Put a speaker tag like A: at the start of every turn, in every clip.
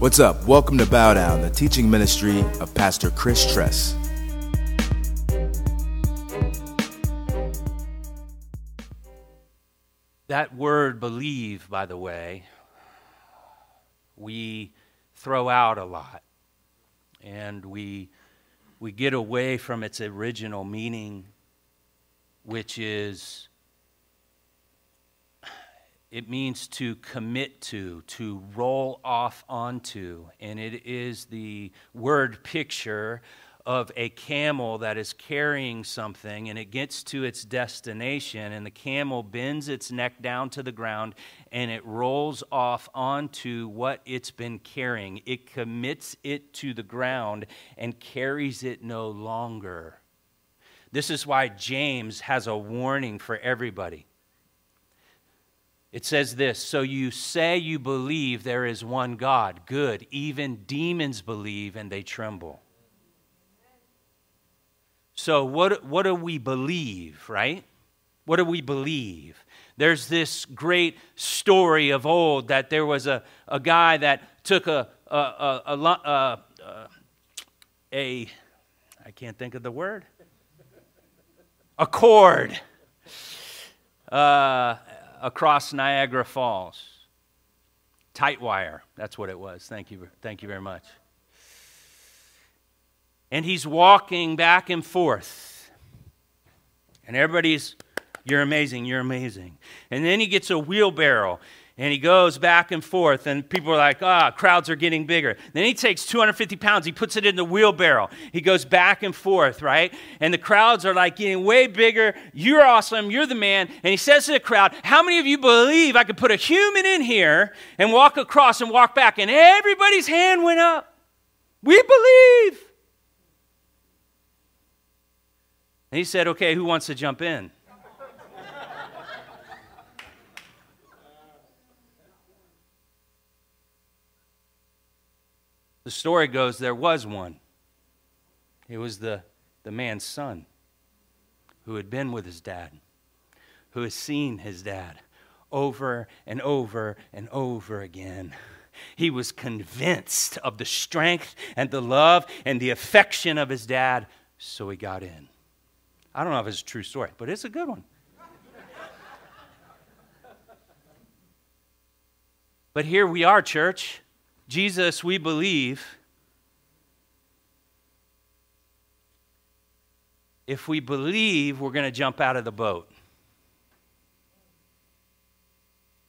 A: What's up? Welcome to Bow Down, the teaching ministry of Pastor Chris Tress.
B: That word believe, by the way, we throw out a lot and we, we get away from its original meaning, which is it means to commit to, to roll off onto. And it is the word picture of a camel that is carrying something and it gets to its destination and the camel bends its neck down to the ground and it rolls off onto what it's been carrying. It commits it to the ground and carries it no longer. This is why James has a warning for everybody. It says this So you say you believe there is one God. Good. Even demons believe and they tremble. So, what, what do we believe, right? What do we believe? There's this great story of old that there was a, a guy that took a, a, a, a, a, a I can't think of the word, a cord. Uh, across Niagara Falls. Tight wire, that's what it was. Thank you, thank you very much. And he's walking back and forth. And everybody's, you're amazing, you're amazing. And then he gets a wheelbarrow and he goes back and forth, and people are like, ah, crowds are getting bigger. Then he takes 250 pounds, he puts it in the wheelbarrow. He goes back and forth, right? And the crowds are like getting way bigger. You're awesome, you're the man. And he says to the crowd, How many of you believe I could put a human in here and walk across and walk back? And everybody's hand went up. We believe. And he said, Okay, who wants to jump in? The story goes there was one. It was the, the man's son who had been with his dad, who had seen his dad over and over and over again. He was convinced of the strength and the love and the affection of his dad, so he got in. I don't know if it's a true story, but it's a good one. but here we are, church. Jesus, we believe, if we believe, we're going to jump out of the boat.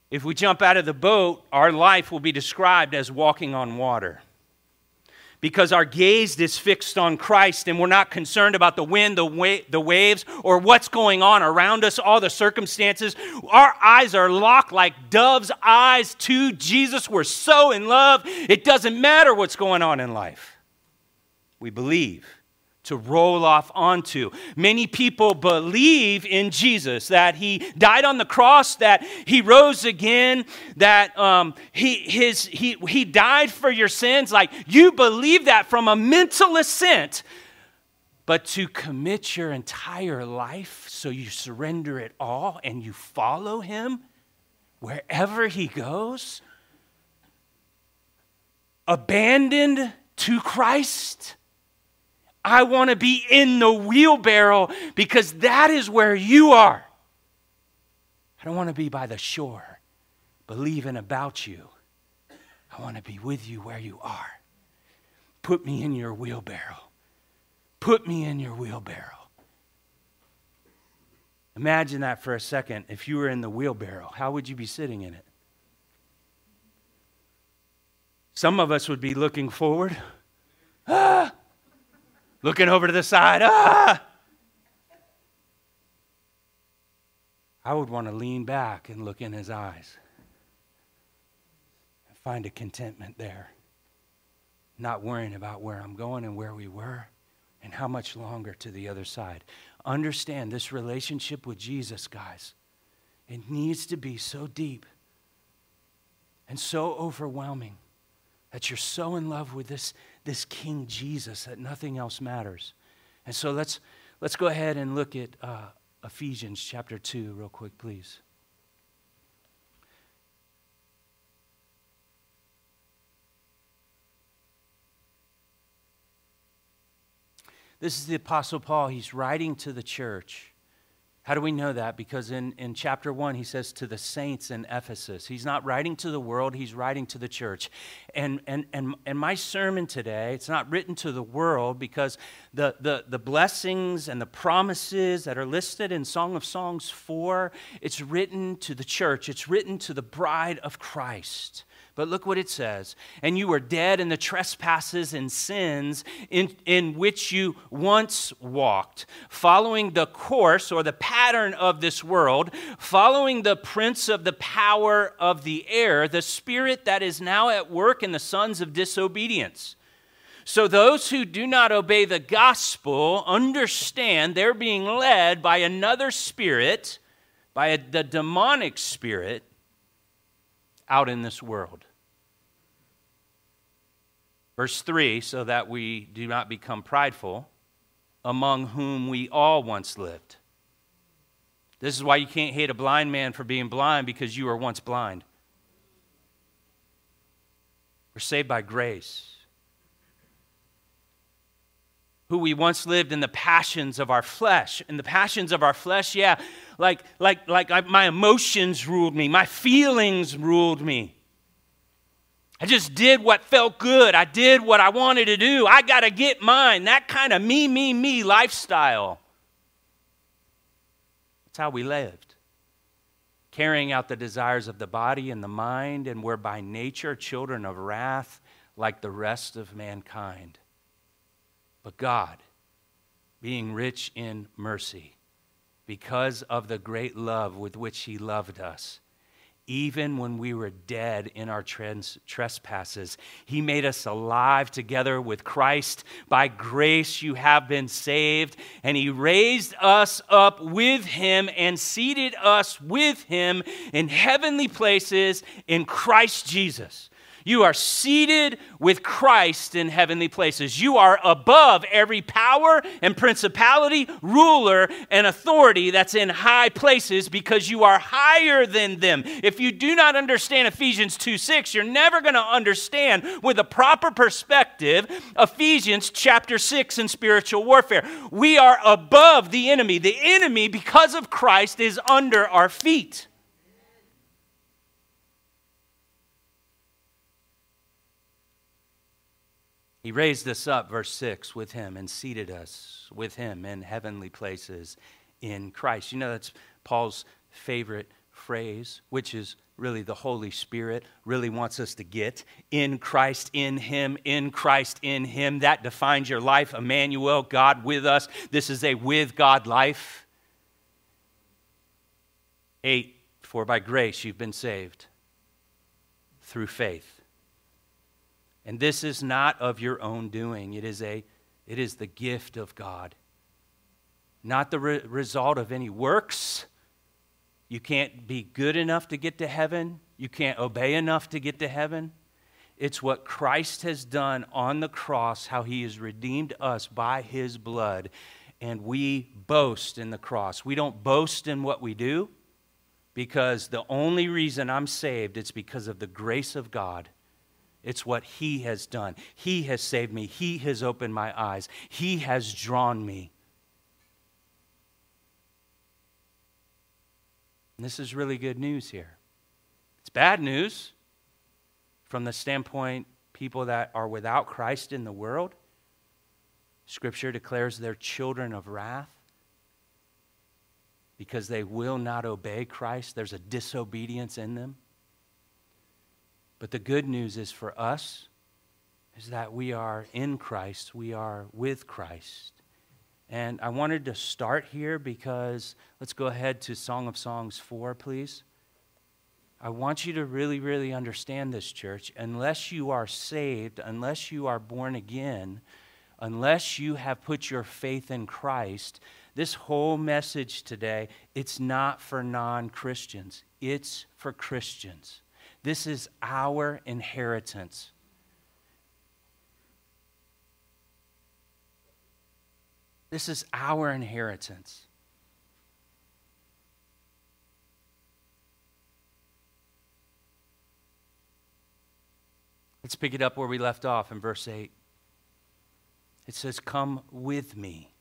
B: If we jump out of the boat, our life will be described as walking on water because our gaze is fixed on Christ and we're not concerned about the wind, the, wa- the waves, or what's going on around us, all the circumstances. Our eyes are locked like dove's eyes to Jesus. We're so in love, it doesn't matter what's going on in life. We believe to roll off onto. Many people believe in Jesus, that he died on the cross, that he rose again, that um, he, his, he, he died for your sins. Like you believe that from a mental assent. But to commit your entire life so you surrender it all and you follow him wherever he goes, abandoned to Christ I want to be in the wheelbarrow because that is where you are. I don't want to be by the shore believing about you. I want to be with you where you are. Put me in your wheelbarrow. Put me in your wheelbarrow. Imagine that for a second. If you were in the wheelbarrow, how would you be sitting in it? Some of us would be looking forward. Ah! Looking over to the side. Ah! I would want to lean back and look in his eyes and find a contentment there, not worrying about where I'm going and where we were and how much longer to the other side. Understand this relationship with Jesus, guys. It needs to be so deep and so overwhelming that you're so in love with this, this King Jesus, that nothing else matters. And so let's, let's go ahead and look at uh, Ephesians chapter 2, real quick, please. This is the Apostle Paul. He's writing to the church. How do we know that? Because in, in chapter 1, he says to the saints in Ephesus. He's not writing to the world, he's writing to the church. And, and, and, and my sermon today, it's not written to the world because the, the, the blessings and the promises that are listed in Song of Songs 4, it's written to the church, it's written to the bride of Christ. But look what it says. And you were dead in the trespasses and sins in, in which you once walked, following the course or the pattern of this world, following the prince of the power of the air, the spirit that is now at work in the sons of disobedience. So those who do not obey the gospel understand they're being led by another spirit, by a, the demonic spirit out in this world. Verse 3 so that we do not become prideful, among whom we all once lived. This is why you can't hate a blind man for being blind because you were once blind. We're saved by grace. Who we once lived in the passions of our flesh. In the passions of our flesh, yeah, like, like, like I, my emotions ruled me, my feelings ruled me. I just did what felt good. I did what I wanted to do. I got to get mine. That kind of me, me, me lifestyle. That's how we lived. Carrying out the desires of the body and the mind, and we're by nature children of wrath like the rest of mankind. But God, being rich in mercy, because of the great love with which He loved us, even when we were dead in our trans- trespasses. He made us alive together with Christ. By grace you have been saved, and He raised us up with Him and seated us with Him in heavenly places in Christ Jesus you are seated with Christ in heavenly places. You are above every power and principality, ruler, and authority that's in high places because you are higher than them. If you do not understand Ephesians 2 6, you're never going to understand with a proper perspective Ephesians chapter 6 in spiritual warfare. We are above the enemy. The enemy, because of Christ, is under our feet. He raised us up, verse 6, with him and seated us with him in heavenly places in Christ. You know, that's Paul's favorite phrase, which is really the Holy Spirit really wants us to get. In Christ, in Him, in Christ, in Him. That defines your life. Emmanuel, God with us. This is a with God life. Eight, for by grace you've been saved through faith and this is not of your own doing. It is, a, it is the gift of God, not the re- result of any works. You can't be good enough to get to heaven. You can't obey enough to get to heaven. It's what Christ has done on the cross, how he has redeemed us by his blood. And we boast in the cross. We don't boast in what we do because the only reason I'm saved it's because of the grace of God. It's what He has done. He has saved me. He has opened my eyes. He has drawn me. And this is really good news here. It's bad news from the standpoint people that are without Christ in the world. Scripture declares they're children of wrath because they will not obey Christ. There's a disobedience in them. But the good news is for us is that we are in Christ, we are with Christ. And I wanted to start here because let's go ahead to Song of Songs 4, please. I want you to really, really understand this, church. Unless you are saved, unless you are born again, unless you have put your faith in Christ, this whole message today, it's not for non Christians, it's for Christians. This is our inheritance. This is our inheritance. Let's pick it up where we left off in verse 8. It says, Come with me.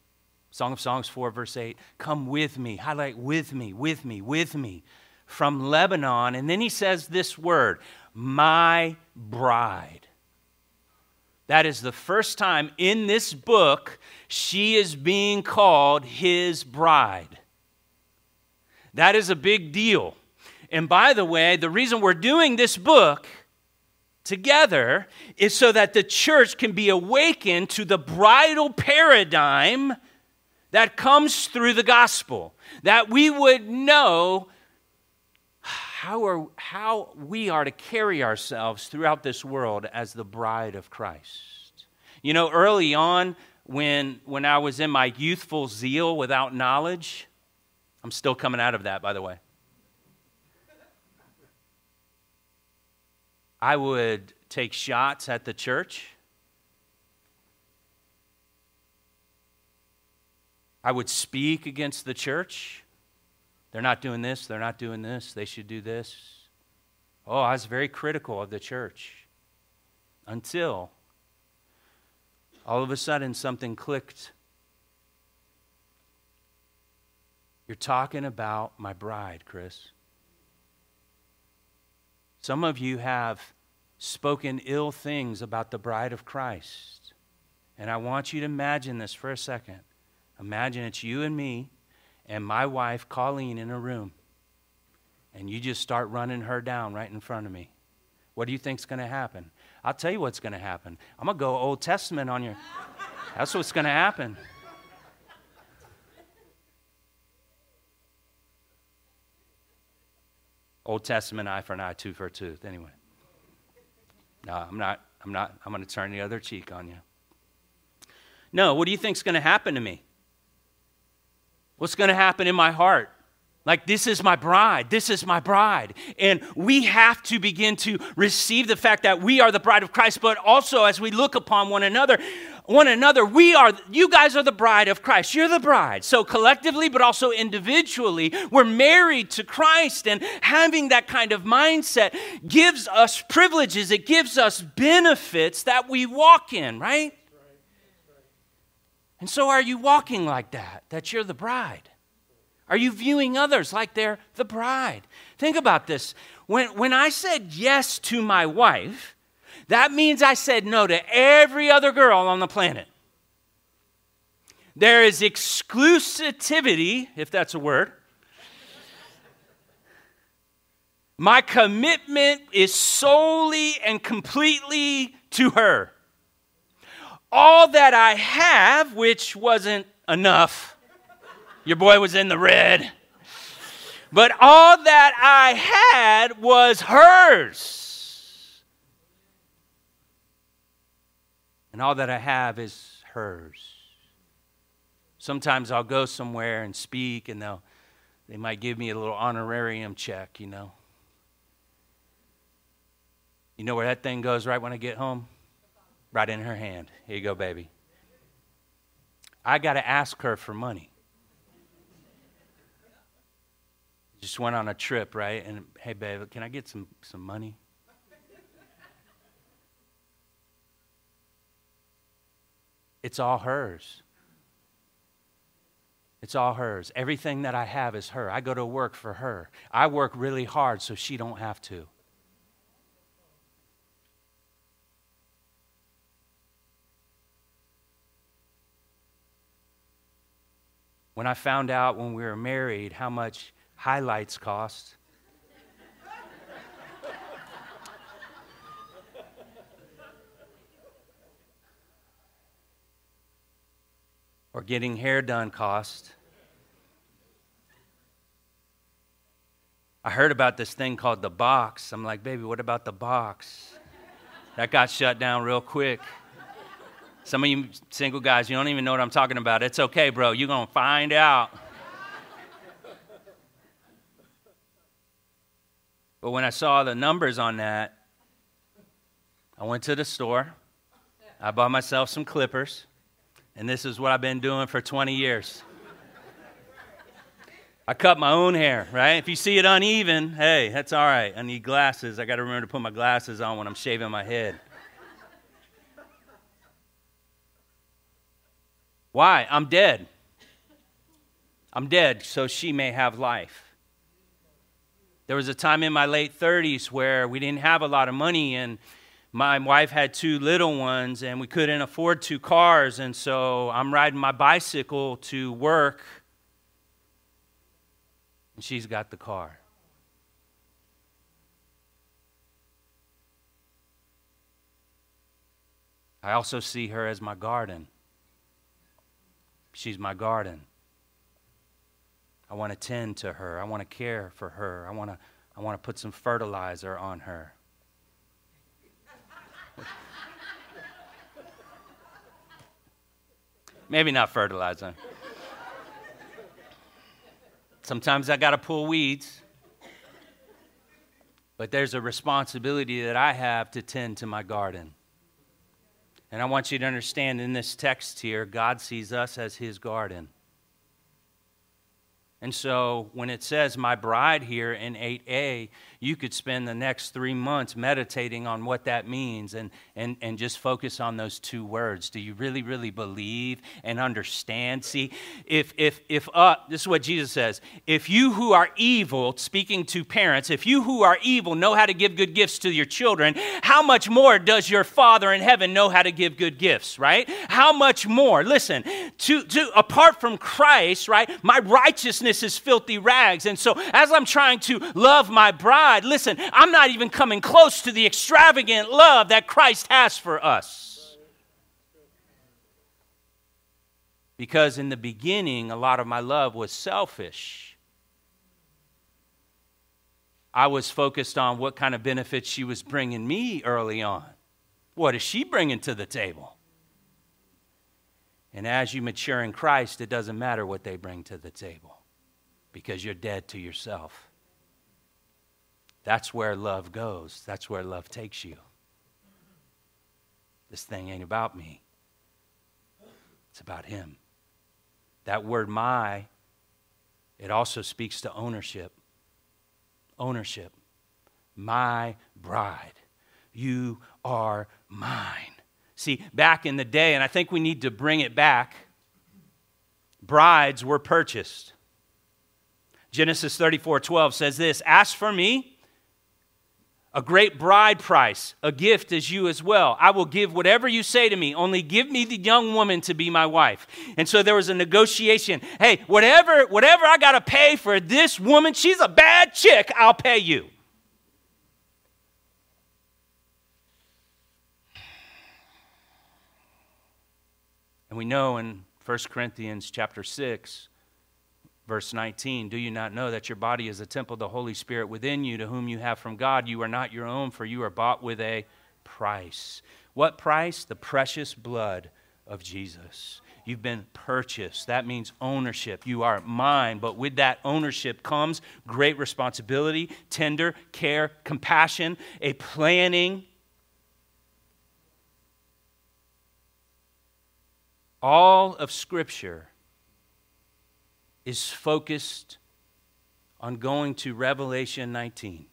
B: Song of Songs 4, verse 8. Come with me. Highlight with me, with me, with me from Lebanon. And then he says this word, my bride. That is the first time in this book she is being called his bride. That is a big deal. And by the way, the reason we're doing this book together is so that the church can be awakened to the bridal paradigm that comes through the gospel. That we would know how, are, how we are to carry ourselves throughout this world as the bride of Christ. You know, early on, when, when I was in my youthful zeal without knowledge, I'm still coming out of that, by the way. I would take shots at the church. I would speak against the church. They're not doing this, they're not doing this, they should do this. Oh, I was very critical of the church until all of a sudden something clicked. You're talking about my bride, Chris. Some of you have spoken ill things about the bride of Christ. And I want you to imagine this for a second. Imagine it's you and me and my wife, Colleen, in a room, and you just start running her down right in front of me, what do you think's going to happen? I'll tell you what's going to happen. I'm going to go Old Testament on you. That's what's going to happen. Old Testament, eye for an eye, tooth for a tooth. Anyway, no, I'm not. I'm not. I'm going to turn the other cheek on you. No, what do you think's going to happen to me? What's going to happen in my heart? Like, this is my bride. This is my bride. And we have to begin to receive the fact that we are the bride of Christ, but also as we look upon one another, one another, we are, you guys are the bride of Christ. You're the bride. So collectively, but also individually, we're married to Christ. And having that kind of mindset gives us privileges, it gives us benefits that we walk in, right? And so, are you walking like that? That you're the bride? Are you viewing others like they're the bride? Think about this. When, when I said yes to my wife, that means I said no to every other girl on the planet. There is exclusivity, if that's a word. My commitment is solely and completely to her all that I have, which wasn't enough. Your boy was in the red. But all that I had was hers. And all that I have is hers. Sometimes I'll go somewhere and speak, and they'll, they might give me a little honorarium check, you know. You know where that thing goes right when I get home? Right in her hand. Here you go, baby. I got to ask her for money. Just went on a trip, right? And hey, babe, can I get some, some money? It's all hers. It's all hers. Everything that I have is her. I go to work for her. I work really hard so she don't have to. When I found out when we were married how much highlights cost, or getting hair done cost. I heard about this thing called the box. I'm like, baby, what about the box? That got shut down real quick. Some of you single guys, you don't even know what I'm talking about. It's okay, bro. You're going to find out. but when I saw the numbers on that, I went to the store. I bought myself some clippers. And this is what I've been doing for 20 years. I cut my own hair, right? If you see it uneven, hey, that's all right. I need glasses. I got to remember to put my glasses on when I'm shaving my head. Why? I'm dead. I'm dead, so she may have life. There was a time in my late 30s where we didn't have a lot of money, and my wife had two little ones, and we couldn't afford two cars, and so I'm riding my bicycle to work, and she's got the car. I also see her as my garden. She's my garden. I want to tend to her. I want to care for her. I want to, I want to put some fertilizer on her. Maybe not fertilizer. Sometimes I got to pull weeds. But there's a responsibility that I have to tend to my garden. And I want you to understand in this text here, God sees us as his garden. And so when it says my bride here in 8a, you could spend the next three months meditating on what that means and, and, and just focus on those two words. Do you really, really believe and understand? See, if, if, if uh, this is what Jesus says if you who are evil, speaking to parents, if you who are evil know how to give good gifts to your children, how much more does your Father in heaven know how to give good gifts, right? How much more? Listen, to, to apart from Christ, right, my righteousness is filthy rags. And so as I'm trying to love my bride, listen, I'm not even coming close to the extravagant love that Christ has for us. Because in the beginning, a lot of my love was selfish. I was focused on what kind of benefits she was bringing me early on. What is she bringing to the table? And as you mature in Christ, it doesn't matter what they bring to the table because you're dead to yourself. That's where love goes. That's where love takes you. This thing ain't about me, it's about Him. That word my, it also speaks to ownership. Ownership. My bride. You are mine. See, back in the day, and I think we need to bring it back, brides were purchased. Genesis 34 12 says this Ask for me, a great bride price, a gift as you as well. I will give whatever you say to me, only give me the young woman to be my wife. And so there was a negotiation. Hey, whatever, whatever I got to pay for this woman, she's a bad chick, I'll pay you. And we know in 1 Corinthians chapter 6, Verse 19 Do you not know that your body is a temple of the Holy Spirit within you, to whom you have from God? You are not your own, for you are bought with a price. What price? The precious blood of Jesus. You've been purchased. That means ownership. You are mine. But with that ownership comes great responsibility, tender care, compassion, a planning. All of Scripture is focused on going to Revelation 19,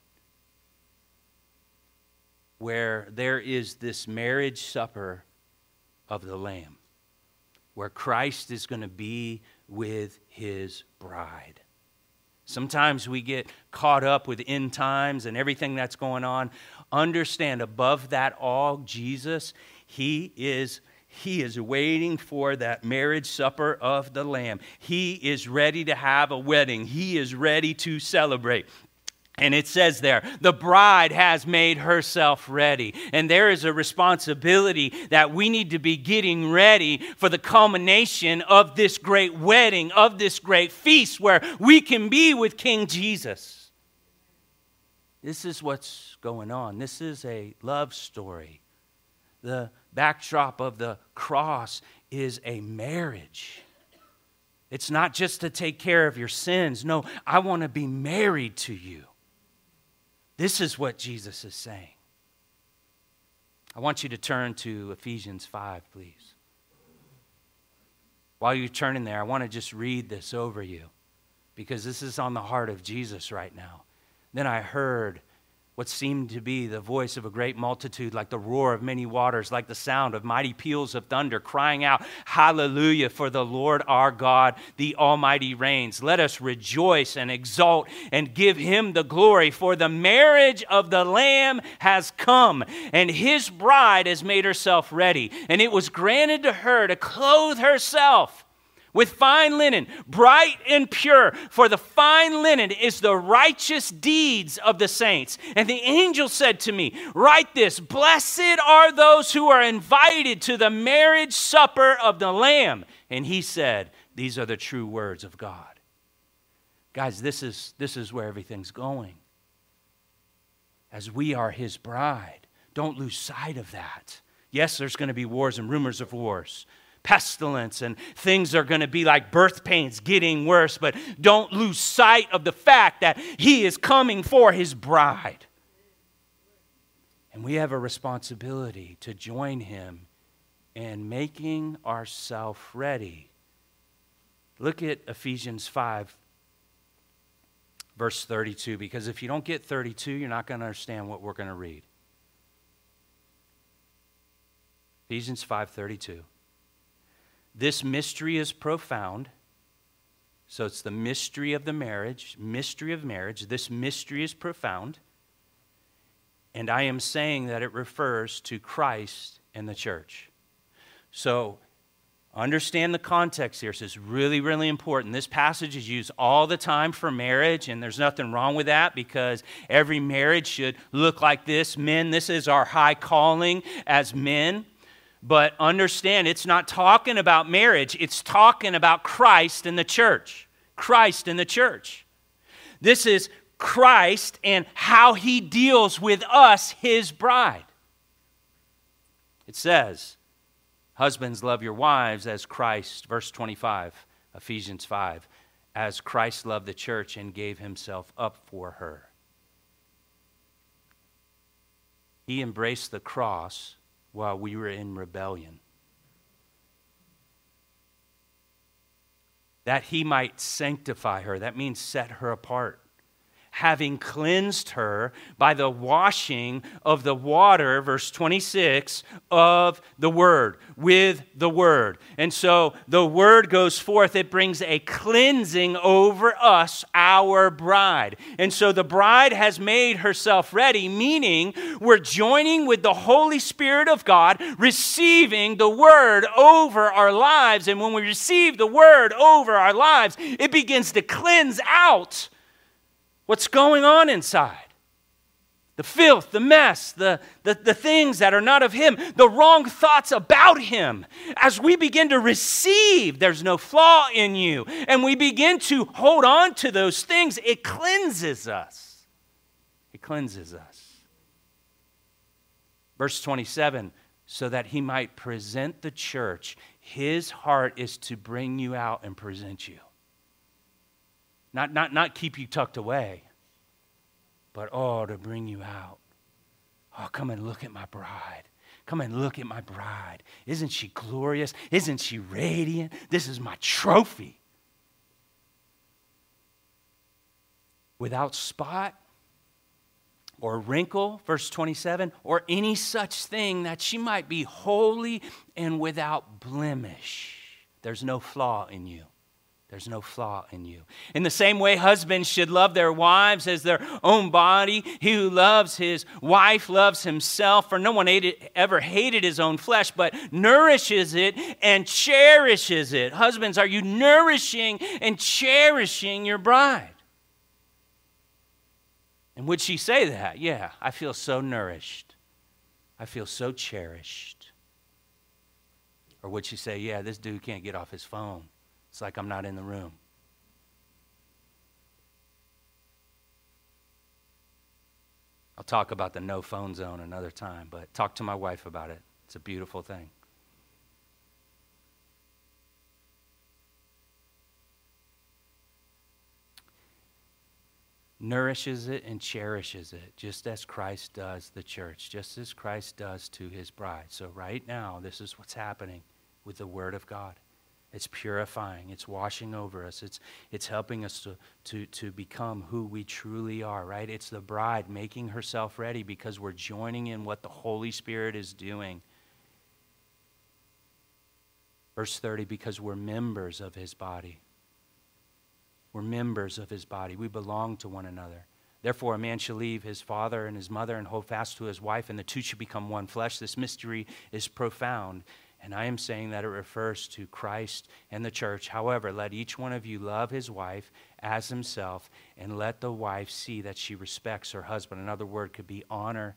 B: where there is this marriage supper of the Lamb, where Christ is going to be with his bride. Sometimes we get caught up with end times and everything that's going on. Understand, above that all, Jesus, he is he is waiting for that marriage supper of the Lamb. He is ready to have a wedding. He is ready to celebrate. And it says there, the bride has made herself ready. And there is a responsibility that we need to be getting ready for the culmination of this great wedding, of this great feast where we can be with King Jesus. This is what's going on. This is a love story. The backdrop of the cross is a marriage. It's not just to take care of your sins. No, I want to be married to you. This is what Jesus is saying. I want you to turn to Ephesians 5, please. While you're turning there, I want to just read this over you because this is on the heart of Jesus right now. Then I heard what seemed to be the voice of a great multitude, like the roar of many waters, like the sound of mighty peals of thunder, crying out, Hallelujah, for the Lord our God, the Almighty reigns. Let us rejoice and exult and give him the glory, for the marriage of the Lamb has come, and his bride has made herself ready. And it was granted to her to clothe herself with fine linen, bright and pure, for the fine linen is the righteous deeds of the saints. And the angel said to me, Write this Blessed are those who are invited to the marriage supper of the Lamb. And he said, These are the true words of God. Guys, this is, this is where everything's going. As we are his bride, don't lose sight of that. Yes, there's going to be wars and rumors of wars pestilence and things are going to be like birth pains getting worse, but don't lose sight of the fact that He is coming for His bride. And we have a responsibility to join Him in making ourselves ready. Look at Ephesians 5, verse 32, because if you don't get 32, you're not going to understand what we're going to read. Ephesians 5:32 this mystery is profound. So it's the mystery of the marriage, mystery of marriage. This mystery is profound. And I am saying that it refers to Christ and the church. So understand the context here. So it's really, really important. This passage is used all the time for marriage, and there's nothing wrong with that because every marriage should look like this. Men, this is our high calling as men. But understand, it's not talking about marriage, it's talking about Christ and the church. Christ and the church. This is Christ and how he deals with us, his bride. It says, Husbands, love your wives as Christ, verse 25, Ephesians 5, as Christ loved the church and gave himself up for her. He embraced the cross while we were in rebellion. That he might sanctify her. That means set her apart having cleansed her by the washing of the water, verse 26, of the Word, with the Word. And so the Word goes forth, it brings a cleansing over us, our bride. And so the bride has made herself ready, meaning we're joining with the Holy Spirit of God, receiving the Word over our lives. And when we receive the Word over our lives, it begins to cleanse out what's going on inside. The filth, the mess, the, the, the things that are not of Him, the wrong thoughts about Him. As we begin to receive, there's no flaw in you, and we begin to hold on to those things, it cleanses us. It cleanses us. Verse 27 so that He might present the church, His heart is to bring you out and present you. Not, not, not keep you tucked away, but oh, to bring you out. Oh, come and look at my bride. Come and look at my bride. Isn't she glorious? Isn't she radiant? This is my trophy. Without spot or wrinkle, verse 27, or any such thing that she might be holy and without blemish. There's no flaw in you. There's no flaw in you. In the same way, husbands should love their wives as their own body. He who loves his wife loves himself, for no one ever hated his own flesh, but nourishes it and cherishes it. Husbands, are you nourishing and cherishing your bride? And would she say that? Yeah, I feel so nourished. I feel so cherished. Or would she say, yeah, this dude can't get off his phone? It's like I'm not in the room. I'll talk about the no phone zone another time, but talk to my wife about it. It's a beautiful thing. Nourishes it and cherishes it, just as Christ does the church, just as Christ does to his bride. So, right now, this is what's happening with the Word of God. It's purifying. It's washing over us. It's, it's helping us to, to, to become who we truly are, right? It's the bride making herself ready because we're joining in what the Holy Spirit is doing. Verse 30 because we're members of his body. We're members of his body. We belong to one another. Therefore, a man shall leave his father and his mother and hold fast to his wife, and the two shall become one flesh. This mystery is profound. And I am saying that it refers to Christ and the church. However, let each one of you love his wife as himself, and let the wife see that she respects her husband. Another word could be honor.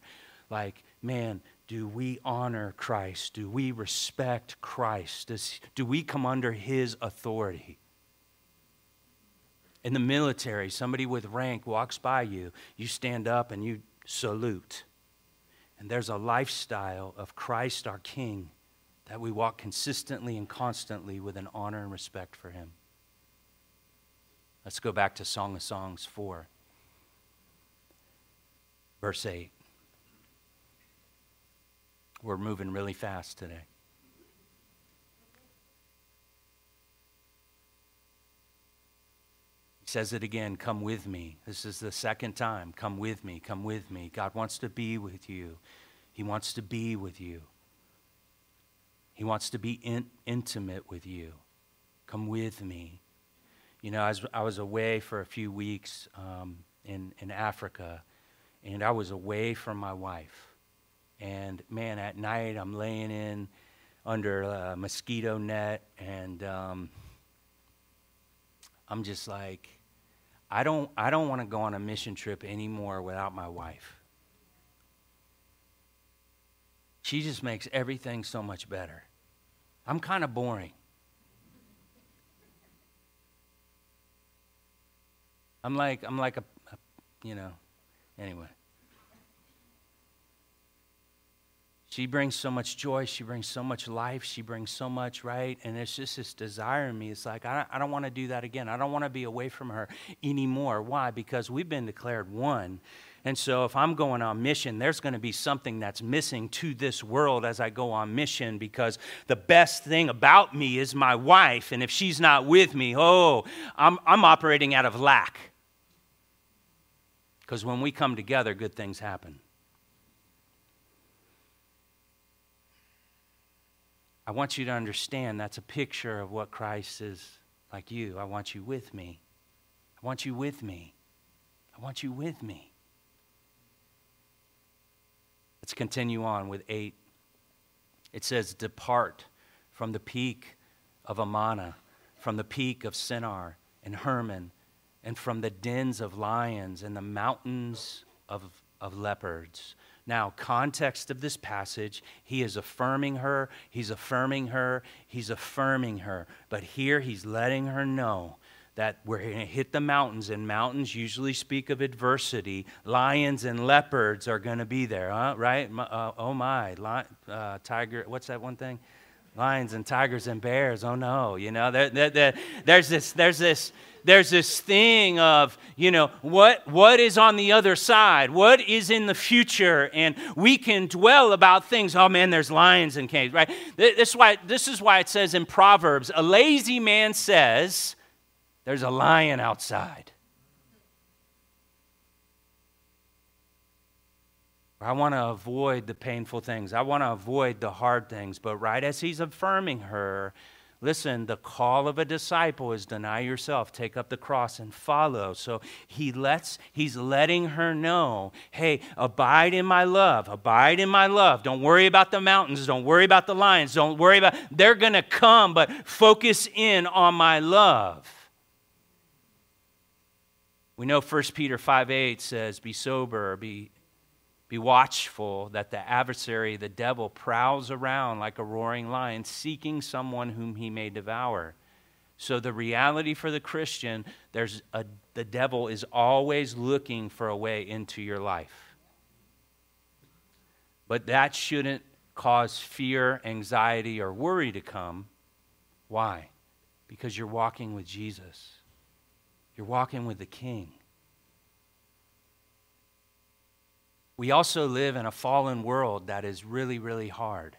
B: Like, man, do we honor Christ? Do we respect Christ? Does, do we come under his authority? In the military, somebody with rank walks by you, you stand up and you salute. And there's a lifestyle of Christ our King that we walk consistently and constantly with an honor and respect for Him. Let's go back to Song of Songs 4, verse 8. We're moving really fast today. He says it again come with me. This is the second time. Come with me, come with me. God wants to be with you. He wants to be with you. He wants to be in, intimate with you. Come with me. You know, I was, I was away for a few weeks um, in, in Africa, and I was away from my wife. And man, at night I'm laying in under a mosquito net, and um, I'm just like, I don't, I don't want to go on a mission trip anymore without my wife. She just makes everything so much better. I'm kind of boring. I'm like I'm like a, a, you know, anyway. She brings so much joy. She brings so much life. She brings so much, right? And it's just this desire in me. It's like, I don't, I don't want to do that again. I don't want to be away from her anymore. Why? Because we've been declared one. And so, if I'm going on mission, there's going to be something that's missing to this world as I go on mission because the best thing about me is my wife. And if she's not with me, oh, I'm, I'm operating out of lack. Because when we come together, good things happen. I want you to understand that's a picture of what Christ is like you. I want you with me. I want you with me. I want you with me. Let's continue on with 8. It says, Depart from the peak of Amana, from the peak of Senir and Hermon, and from the dens of lions and the mountains of, of leopards. Now, context of this passage, he is affirming her, he's affirming her, he's affirming her. But here he's letting her know that we're going to hit the mountains, and mountains usually speak of adversity. Lions and leopards are going to be there, huh? right? Uh, oh my, Lion, uh, tiger, what's that one thing? Lions and tigers and bears. Oh no, you know, there, there, there, there's this, there's this, there's this thing of, you know, what, what is on the other side? What is in the future? And we can dwell about things. Oh man, there's lions and caves, right? This is why, this is why it says in Proverbs, a lazy man says, there's a lion outside. I want to avoid the painful things. I want to avoid the hard things. But right as he's affirming her, listen, the call of a disciple is deny yourself, take up the cross and follow. So he lets he's letting her know, "Hey, abide in my love. Abide in my love. Don't worry about the mountains, don't worry about the lions, don't worry about they're going to come, but focus in on my love." We know 1 Peter 5 8 says, Be sober, be, be watchful, that the adversary, the devil, prowls around like a roaring lion, seeking someone whom he may devour. So, the reality for the Christian, there's a, the devil is always looking for a way into your life. But that shouldn't cause fear, anxiety, or worry to come. Why? Because you're walking with Jesus. You're walking with the King. We also live in a fallen world that is really, really hard.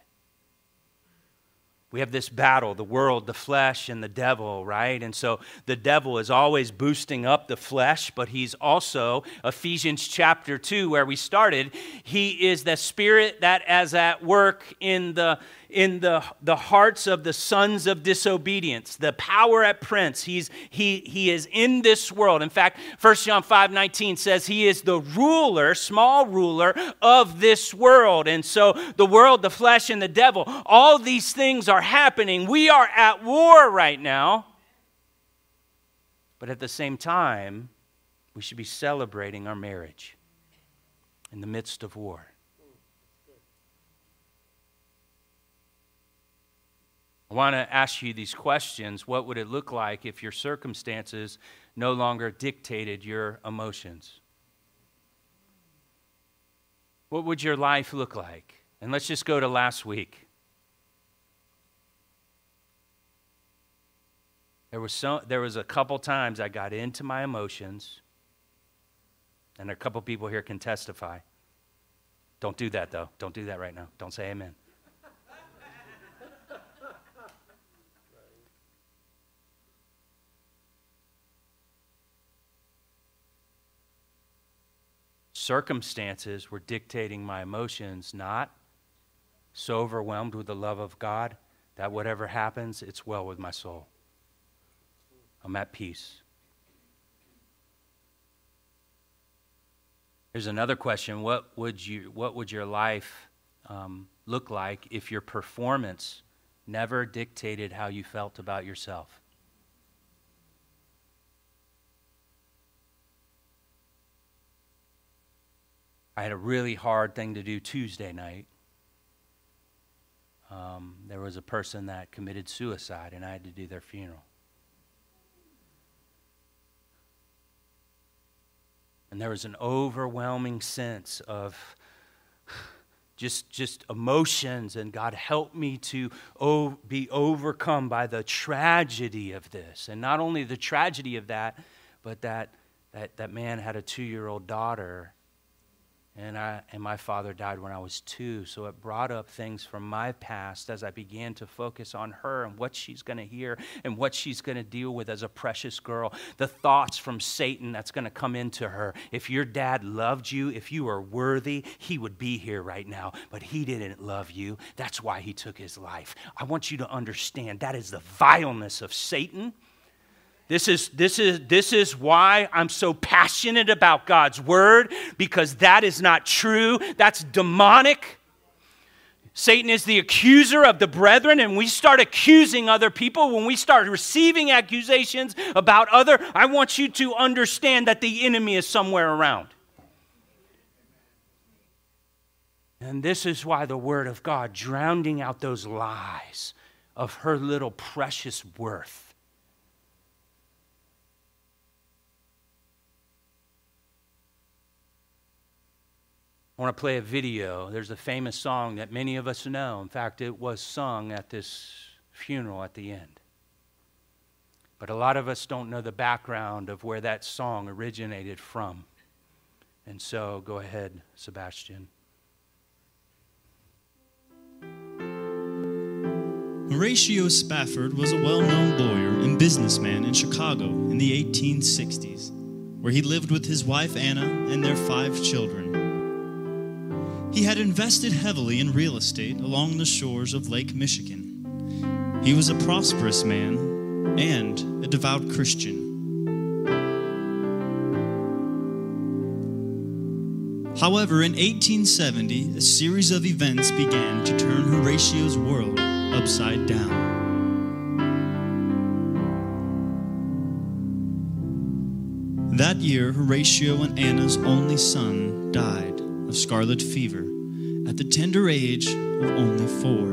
B: we have this battle the world, the flesh, and the devil, right? And so the devil is always boosting up the flesh, but he's also, Ephesians chapter 2, where we started, he is the spirit that is at work in the in the, the hearts of the sons of disobedience, the power at prince. He's, he, he is in this world. In fact, 1 John 5 19 says he is the ruler, small ruler of this world. And so the world, the flesh, and the devil, all these things are happening. We are at war right now. But at the same time, we should be celebrating our marriage in the midst of war. I want to ask you these questions. What would it look like if your circumstances no longer dictated your emotions? What would your life look like? And let's just go to last week. There was, so, there was a couple times I got into my emotions, and a couple people here can testify. Don't do that, though. Don't do that right now. Don't say amen. Circumstances were dictating my emotions, not so overwhelmed with the love of God that whatever happens, it's well with my soul. I'm at peace. Here's another question What would, you, what would your life um, look like if your performance never dictated how you felt about yourself? I had a really hard thing to do Tuesday night. Um, there was a person that committed suicide, and I had to do their funeral. And there was an overwhelming sense of just, just emotions, and God helped me to be overcome by the tragedy of this. And not only the tragedy of that, but that, that, that man had a two year old daughter and, I, and my father died when I was two. So it brought up things from my past as I began to focus on her and what she's going to hear and what she's going to deal with as a precious girl. The thoughts from Satan that's going to come into her. If your dad loved you, if you were worthy, he would be here right now. But he didn't love you. That's why he took his life. I want you to understand that is the vileness of Satan. This is, this, is, this is why I'm so passionate about God's word, because that is not true. That's demonic. Satan is the accuser of the brethren, and we start accusing other people, when we start receiving accusations about other, I want you to understand that the enemy is somewhere around. And this is why the Word of God, drowning out those lies of her little precious worth, I want to play a video. There's a famous song that many of us know. In fact, it was sung at this funeral at the end. But a lot of us don't know the background of where that song originated from. And so go ahead, Sebastian.
C: Horatio Spafford was a well known lawyer and businessman in Chicago in the 1860s, where he lived with his wife Anna and their five children. He had invested heavily in real estate along the shores of Lake Michigan. He was a prosperous man and a devout Christian. However, in 1870, a series of events began to turn Horatio's world upside down. That year, Horatio and Anna's only son died of scarlet fever at the tender age of only four.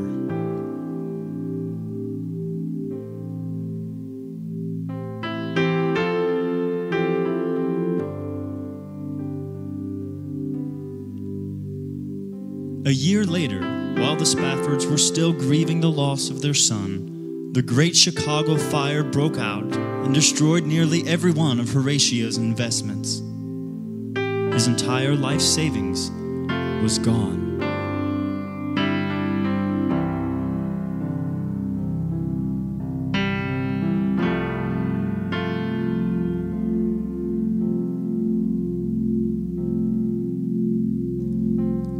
C: A year later, while the Spaffords were still grieving the loss of their son, the Great Chicago Fire broke out and destroyed nearly every one of Horatio's investments. His entire life savings was gone.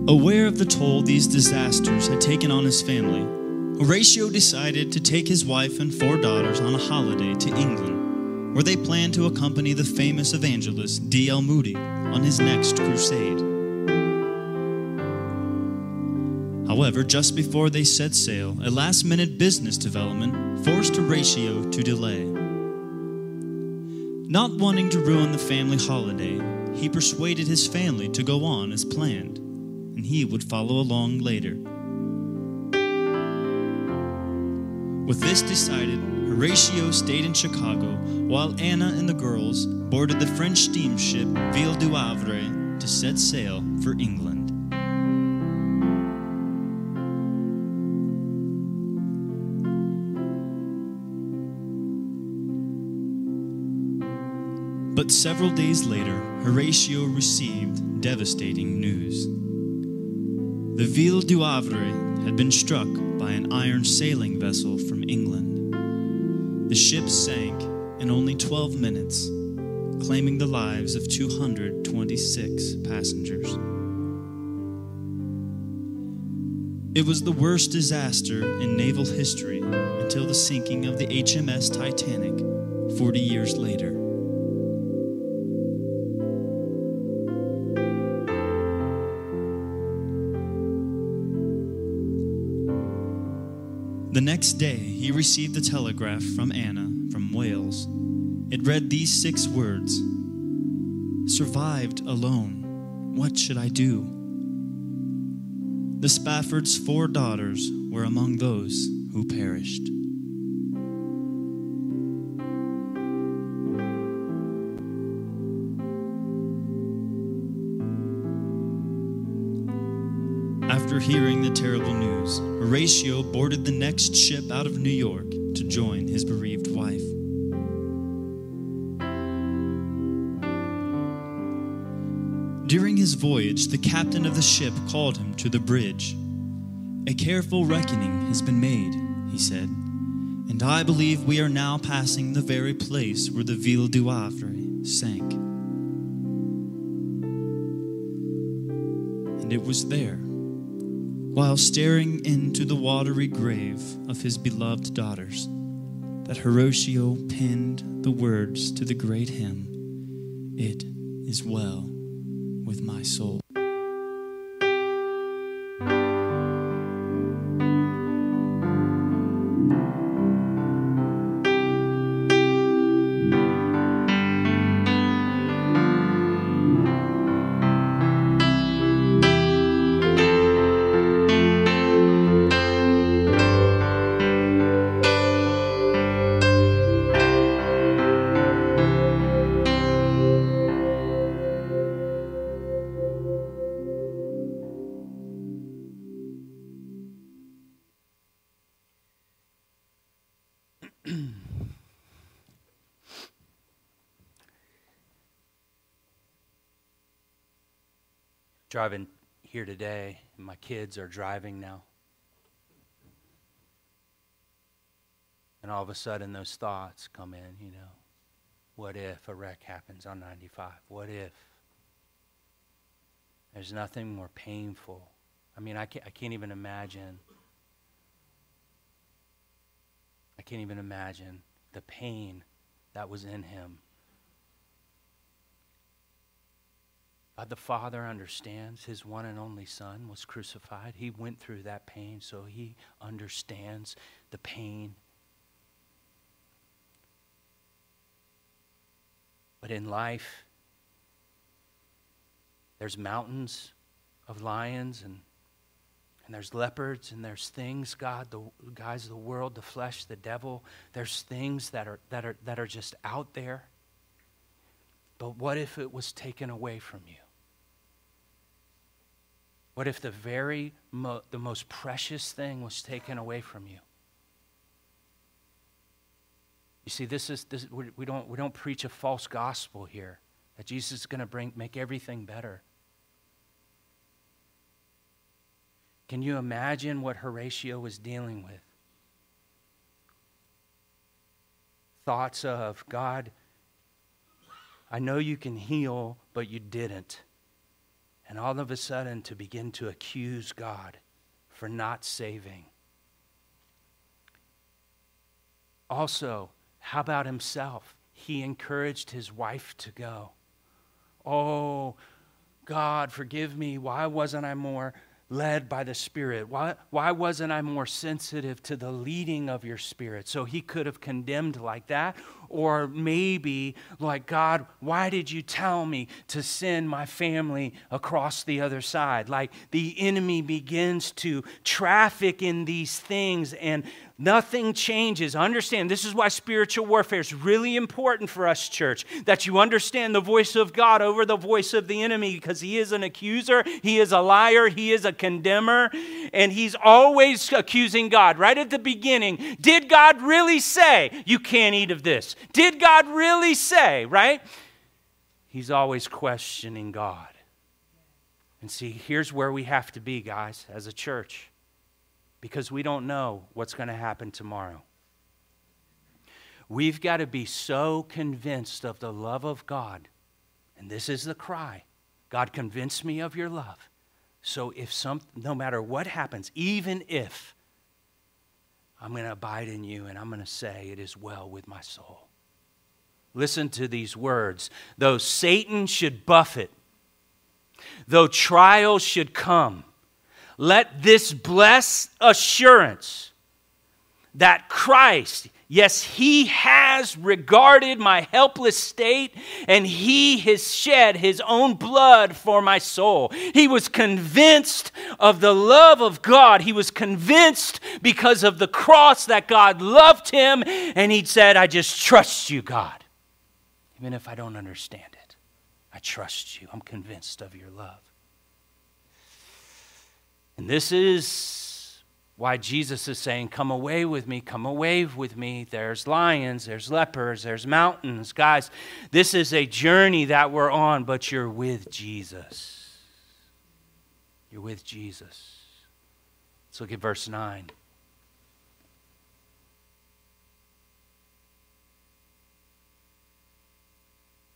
C: Aware of the toll these disasters had taken on his family, Horatio decided to take his wife and four daughters on a holiday to England where they planned to accompany the famous evangelist D.L. Moody on his next crusade. However, just before they set sail, a last minute business development forced Horatio to delay. Not wanting to ruin the family holiday, he persuaded his family to go on as planned, and he would follow along later. With this decided, Horatio stayed in Chicago while Anna and the girls boarded the French steamship Ville du Havre to set sail for England. But several days later, Horatio received devastating news. The Ville du Havre had been struck by an iron sailing vessel from England. The ship sank in only 12 minutes, claiming the lives of 226 passengers. It was the worst disaster in naval history until the sinking of the HMS Titanic 40 years later. The next day, he received a telegraph from Anna from Wales. It read these six words Survived alone. What should I do? The Spafford's four daughters were among those who perished. After hearing the terrible Horatio boarded the next ship out of New York to join his bereaved wife. During his voyage, the captain of the ship called him to the bridge. A careful reckoning has been made, he said, and I believe we are now passing the very place where the Ville du Havre sank. And it was there while staring into the watery grave of his beloved daughters, that Horatio penned the words to the great hymn, It is well with my soul.
B: Driving here today, and my kids are driving now. And all of a sudden, those thoughts come in, you know. What if a wreck happens on 95? What if? There's nothing more painful. I mean, I can't, I can't even imagine. I can't even imagine the pain that was in him The Father understands his one and only Son was crucified. He went through that pain, so he understands the pain. But in life, there's mountains of lions and and there's leopards and there's things god the guys of the world the flesh the devil there's things that are that are that are just out there but what if it was taken away from you what if the very mo- the most precious thing was taken away from you? You see, this is this, we don't we don't preach a false gospel here that Jesus is going to bring make everything better. Can you imagine what Horatio was dealing with? Thoughts of God, I know you can heal, but you didn't. And all of a sudden to begin to accuse God for not saving. Also, how about himself? He encouraged his wife to go. Oh, God, forgive me. Why wasn't I more led by the Spirit? Why, why wasn't I more sensitive to the leading of your Spirit? So he could have condemned like that. Or maybe, like, God, why did you tell me to send my family across the other side? Like, the enemy begins to traffic in these things and Nothing changes. Understand, this is why spiritual warfare is really important for us, church, that you understand the voice of God over the voice of the enemy because he is an accuser, he is a liar, he is a condemner, and he's always accusing God. Right at the beginning, did God really say, You can't eat of this? Did God really say, right? He's always questioning God. And see, here's where we have to be, guys, as a church because we don't know what's going to happen tomorrow. We've got to be so convinced of the love of God. And this is the cry God, convince me of your love. So if some, no matter what happens, even if I'm going to abide in you and I'm going to say, It is well with my soul. Listen to these words. Though Satan should buffet, though trials should come, let this blessed assurance that Christ, yes, He has regarded my helpless state and He has shed His own blood for my soul. He was convinced of the love of God. He was convinced because of the cross that God loved him and He said, I just trust you, God. Even if I don't understand it, I trust you. I'm convinced of your love. And this is why Jesus is saying, Come away with me, come away with me. There's lions, there's lepers, there's mountains. Guys, this is a journey that we're on, but you're with Jesus. You're with Jesus. Let's look at verse 9.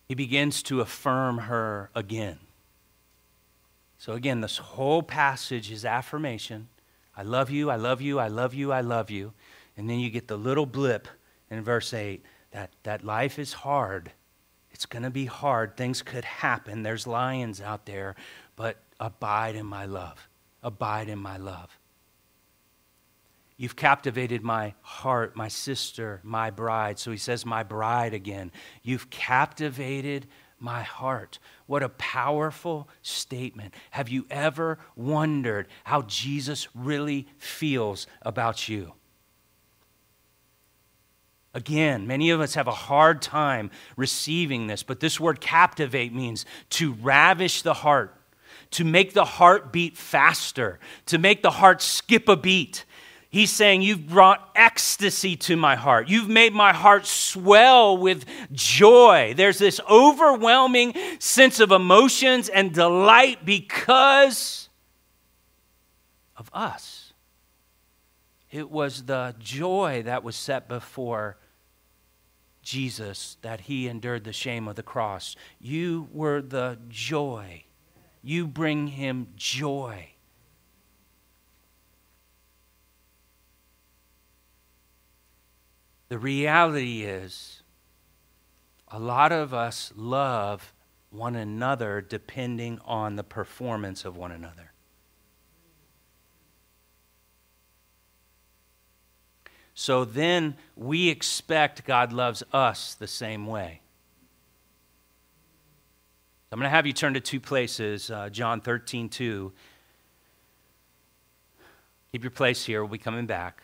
B: He begins to affirm her again. So, again, this whole passage is affirmation. I love you, I love you, I love you, I love you. And then you get the little blip in verse 8 that, that life is hard. It's going to be hard. Things could happen. There's lions out there, but abide in my love. Abide in my love. You've captivated my heart, my sister, my bride. So he says, My bride again. You've captivated my heart. What a powerful statement. Have you ever wondered how Jesus really feels about you? Again, many of us have a hard time receiving this, but this word captivate means to ravish the heart, to make the heart beat faster, to make the heart skip a beat. He's saying, You've brought ecstasy to my heart. You've made my heart swell with joy. There's this overwhelming sense of emotions and delight because of us. It was the joy that was set before Jesus that he endured the shame of the cross. You were the joy. You bring him joy. The reality is, a lot of us love one another depending on the performance of one another. So then we expect God loves us the same way. I'm going to have you turn to two places uh, John 13, 2. Keep your place here. We'll be coming back.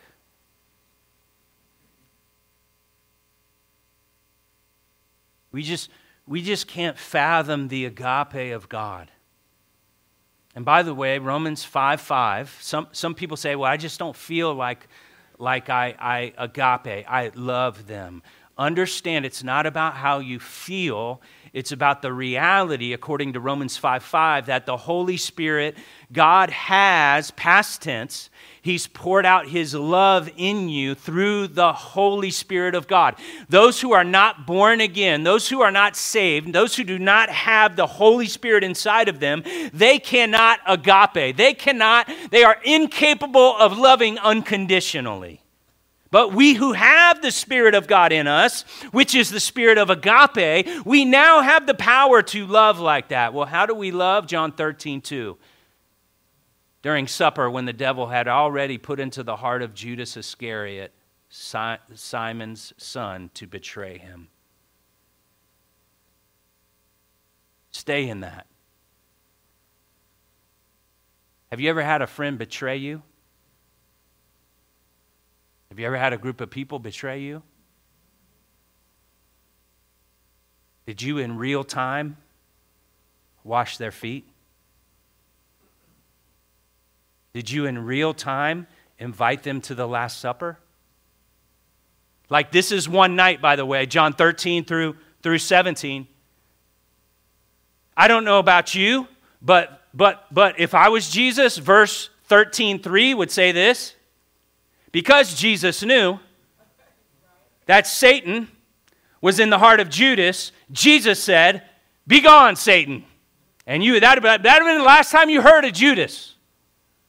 B: We just, we just can't fathom the agape of God. And by the way, Romans 5 5, some, some people say, well, I just don't feel like, like I, I agape, I love them. Understand it's not about how you feel, it's about the reality, according to Romans 5 5, that the Holy Spirit, God has, past tense, He's poured out His love in you through the Holy Spirit of God. Those who are not born again, those who are not saved, those who do not have the Holy Spirit inside of them, they cannot agape. They cannot, they are incapable of loving unconditionally. But we who have the Spirit of God in us, which is the Spirit of agape, we now have the power to love like that. Well, how do we love? John 13, 2 during supper when the devil had already put into the heart of Judas Iscariot, Simon's son, to betray him. Stay in that. Have you ever had a friend betray you? Have you ever had a group of people betray you? Did you in real time wash their feet? Did you in real time invite them to the Last Supper? Like this is one night, by the way, John 13 through, through 17. I don't know about you, but but but if I was Jesus, verse 13:3 would say this. Because Jesus knew that Satan was in the heart of Judas, Jesus said, Begone, Satan. And you that that would have been the last time you heard of Judas.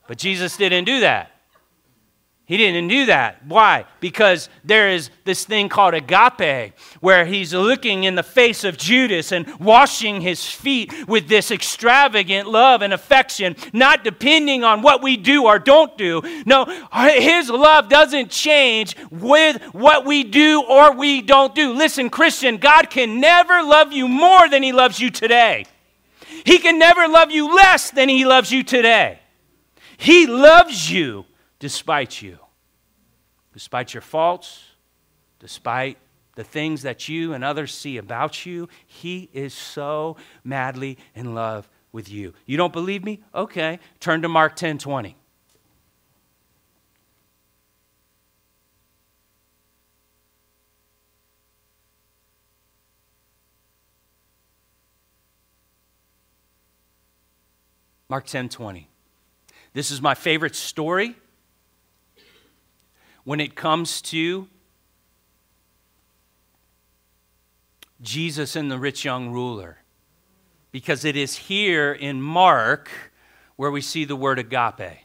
B: But Jesus didn't do that. He didn't do that. Why? Because there is this thing called agape, where he's looking in the face of Judas and washing his feet with this extravagant love and affection, not depending on what we do or don't do. No, his love doesn't change with what we do or we don't do. Listen, Christian, God can never love you more than he loves you today. He can never love you less than he loves you today. He loves you despite you, despite your faults, despite the things that you and others see about you. He is so madly in love with you. You don't believe me? Okay. Turn to Mark 10 20. Mark 10 20. This is my favorite story when it comes to Jesus and the rich young ruler. Because it is here in Mark where we see the word agape.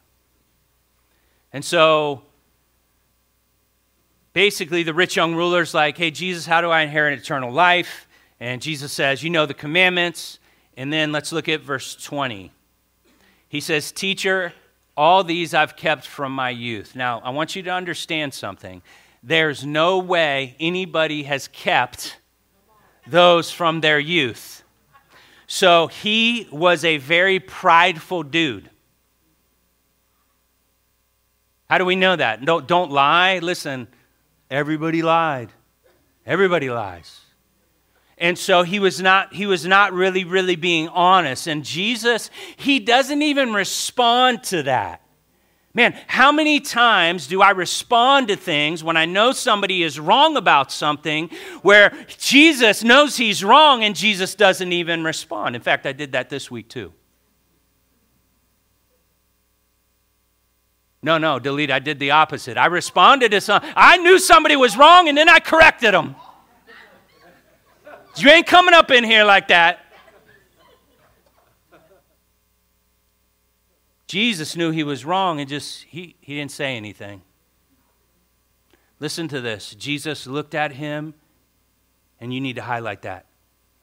B: And so basically, the rich young ruler's like, hey, Jesus, how do I inherit eternal life? And Jesus says, you know the commandments. And then let's look at verse 20. He says, Teacher, all these I've kept from my youth. Now, I want you to understand something. There's no way anybody has kept those from their youth. So he was a very prideful dude. How do we know that? Don't, don't lie. Listen, everybody lied. Everybody lies. And so he was not he was not really really being honest and Jesus he doesn't even respond to that. Man, how many times do I respond to things when I know somebody is wrong about something where Jesus knows he's wrong and Jesus doesn't even respond? In fact, I did that this week too. No, no, delete. I did the opposite. I responded to some. I knew somebody was wrong and then I corrected them. You ain't coming up in here like that. Jesus knew he was wrong and just he, he didn't say anything. Listen to this. Jesus looked at him, and you need to highlight that.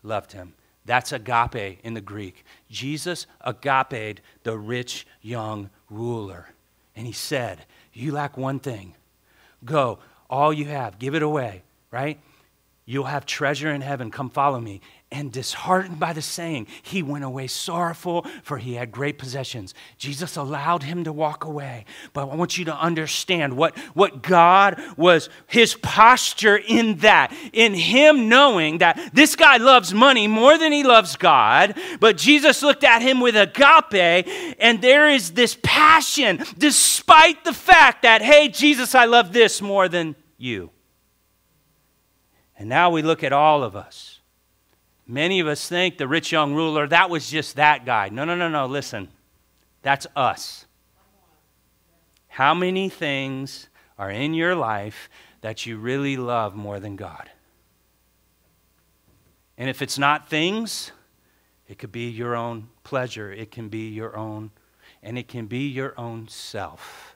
B: Loved him. That's agape in the Greek. Jesus agape the rich young ruler. And he said, You lack one thing. Go, all you have, give it away, right? You'll have treasure in heaven. Come follow me. And disheartened by the saying, he went away sorrowful, for he had great possessions. Jesus allowed him to walk away. But I want you to understand what, what God was, his posture in that, in him knowing that this guy loves money more than he loves God. But Jesus looked at him with agape, and there is this passion, despite the fact that, hey, Jesus, I love this more than you. And now we look at all of us. Many of us think the rich young ruler, that was just that guy. No, no, no, no. Listen, that's us. How many things are in your life that you really love more than God? And if it's not things, it could be your own pleasure, it can be your own, and it can be your own self,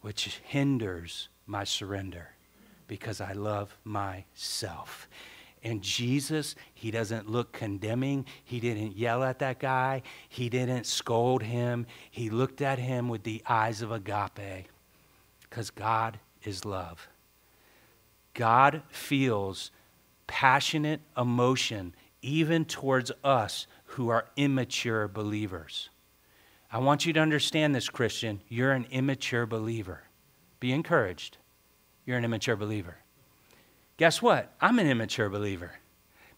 B: which hinders my surrender because I love myself. And Jesus, he doesn't look condemning. He didn't yell at that guy. He didn't scold him. He looked at him with the eyes of agape because God is love. God feels passionate emotion even towards us who are immature believers. I want you to understand this, Christian. You're an immature believer. Be encouraged. You're an immature believer. Guess what? I'm an immature believer.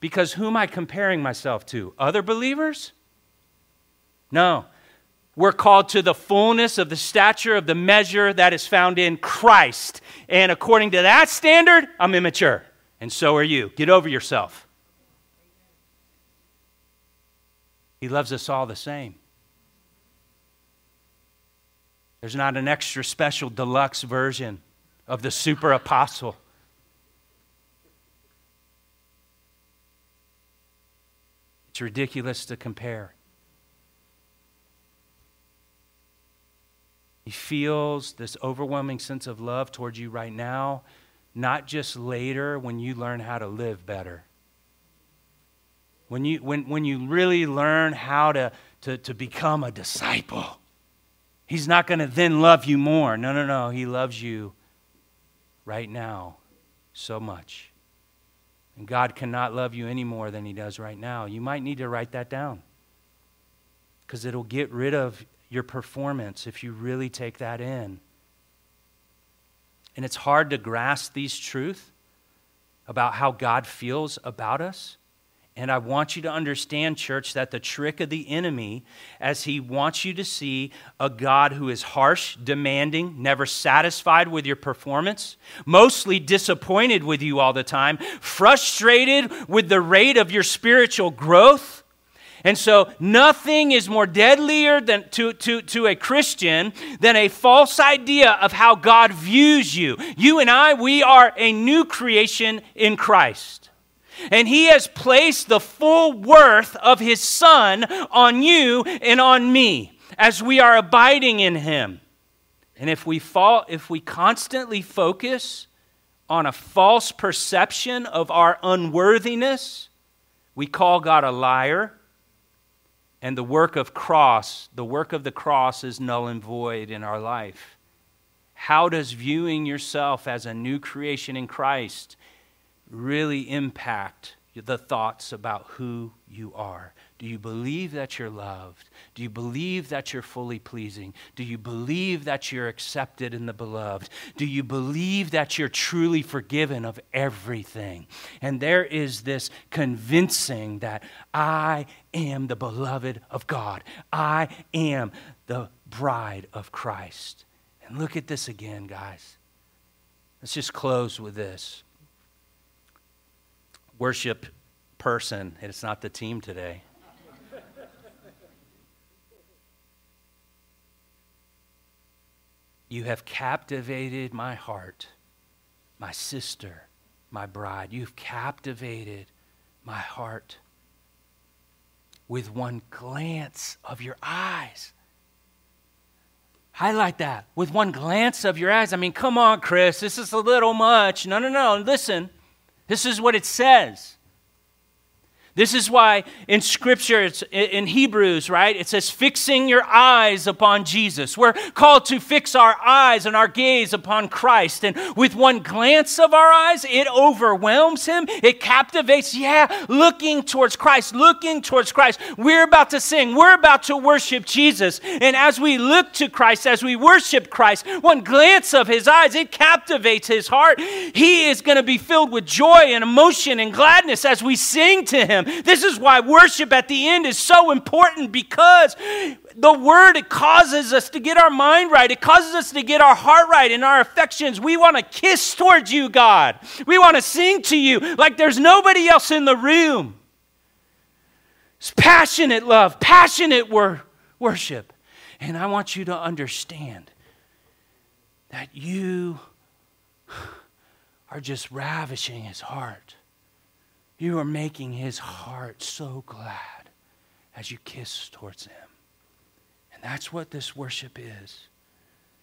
B: Because who am I comparing myself to? Other believers? No. We're called to the fullness of the stature of the measure that is found in Christ. And according to that standard, I'm immature. And so are you. Get over yourself. He loves us all the same. There's not an extra special deluxe version of the super apostle. It's ridiculous to compare. He feels this overwhelming sense of love towards you right now, not just later when you learn how to live better. When you, when, when you really learn how to, to, to become a disciple, He's not going to then love you more. No, no, no. He loves you right now so much. And God cannot love you any more than He does right now. You might need to write that down because it'll get rid of your performance if you really take that in. And it's hard to grasp these truths about how God feels about us. And I want you to understand, church, that the trick of the enemy, as he wants you to see a God who is harsh, demanding, never satisfied with your performance, mostly disappointed with you all the time, frustrated with the rate of your spiritual growth. And so, nothing is more deadlier than to, to, to a Christian than a false idea of how God views you. You and I, we are a new creation in Christ. And he has placed the full worth of his son on you and on me as we are abiding in him. And if we fall, if we constantly focus on a false perception of our unworthiness, we call God a liar. And the work of cross, the work of the cross is null and void in our life. How does viewing yourself as a new creation in Christ really impact the thoughts about who you are? Do you believe that you're loved? Do you believe that you're fully pleasing? Do you believe that you're accepted in the beloved? Do you believe that you're truly forgiven of everything? And there is this convincing that I am the beloved of God, I am the bride of Christ. And look at this again, guys. Let's just close with this worship person. It's not the team today. you have captivated my heart, my sister, my bride. You've captivated my heart with one glance of your eyes. Highlight that. With one glance of your eyes. I mean, come on, Chris, this is a little much. No, no, no. Listen. This is what it says. This is why in Scripture, it's in Hebrews, right? It says, fixing your eyes upon Jesus. We're called to fix our eyes and our gaze upon Christ. And with one glance of our eyes, it overwhelms him, it captivates. Yeah, looking towards Christ, looking towards Christ. We're about to sing, we're about to worship Jesus. And as we look to Christ, as we worship Christ, one glance of his eyes, it captivates his heart. He is going to be filled with joy and emotion and gladness as we sing to him This is why worship at the end is so important because the word it causes us to get our mind right. It causes us to get our heart right and our affections. We want to kiss towards you, God. We want to sing to you like there's nobody else in the room. It's passionate love, passionate wor- worship. And I want you to understand that you are just ravishing his heart. You are making his heart so glad as you kiss towards him. And that's what this worship is.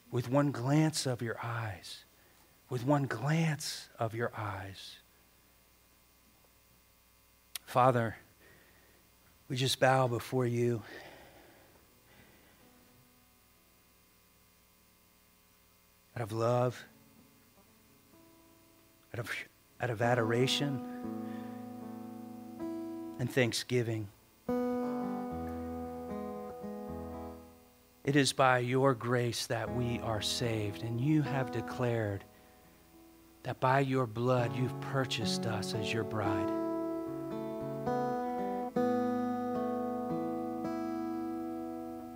B: With one glance of your eyes, with one glance of your eyes. Father, we just bow before you. Out of love, out of, out of adoration and thanksgiving. It is by your grace that we are saved, and you have declared that by your blood you've purchased us as your bride.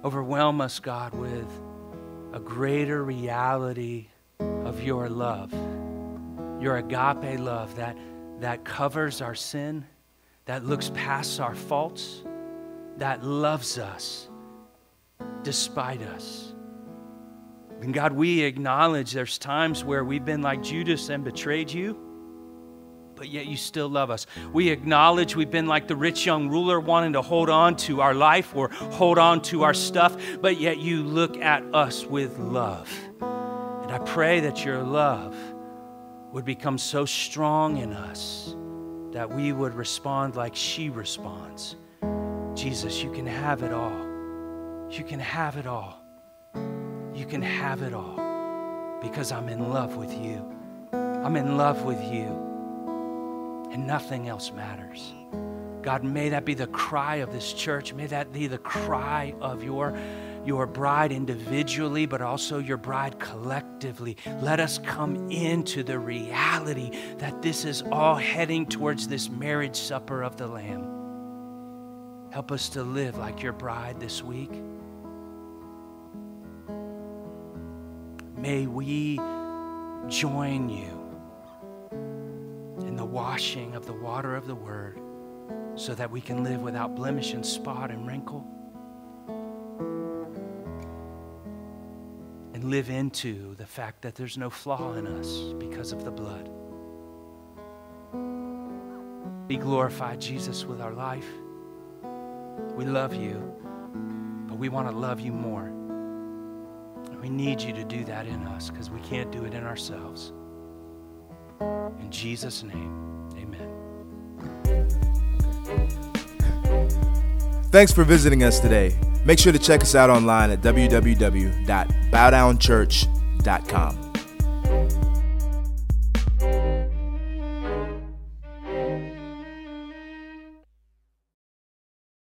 B: Overwhelm us, God, with a greater reality of your love, your agape love that, that covers our sin, that looks past our faults, that loves us despite us. And God, we acknowledge there's times where we've been like Judas and betrayed you, but yet you still love us. We acknowledge we've been like the rich young ruler wanting to hold on to our life or hold on to our stuff, but yet you look at us with love. And I pray that your love would become so strong in us that we would respond like she responds. Jesus, you can have it all. You can have it all. You can have it all because I'm in love with you. I'm in love with you, and nothing else matters. God, may that be the cry of this church. May that be the cry of your, your bride individually, but also your bride collectively. Let us come into the reality that this is all heading towards this marriage supper of the Lamb. Help us to live like your bride this week. May we join you in the washing of the water of the Word so that we can live without blemish and spot and wrinkle. And live into the fact that there's no flaw in us because of the blood. Be glorified, Jesus, with our life. We love you, but we want to love you more. We need you to do that in us because we can't do it in ourselves. In Jesus' name, amen.
A: Thanks for visiting us today. Make sure to check us out online at www.bowdownchurch.com.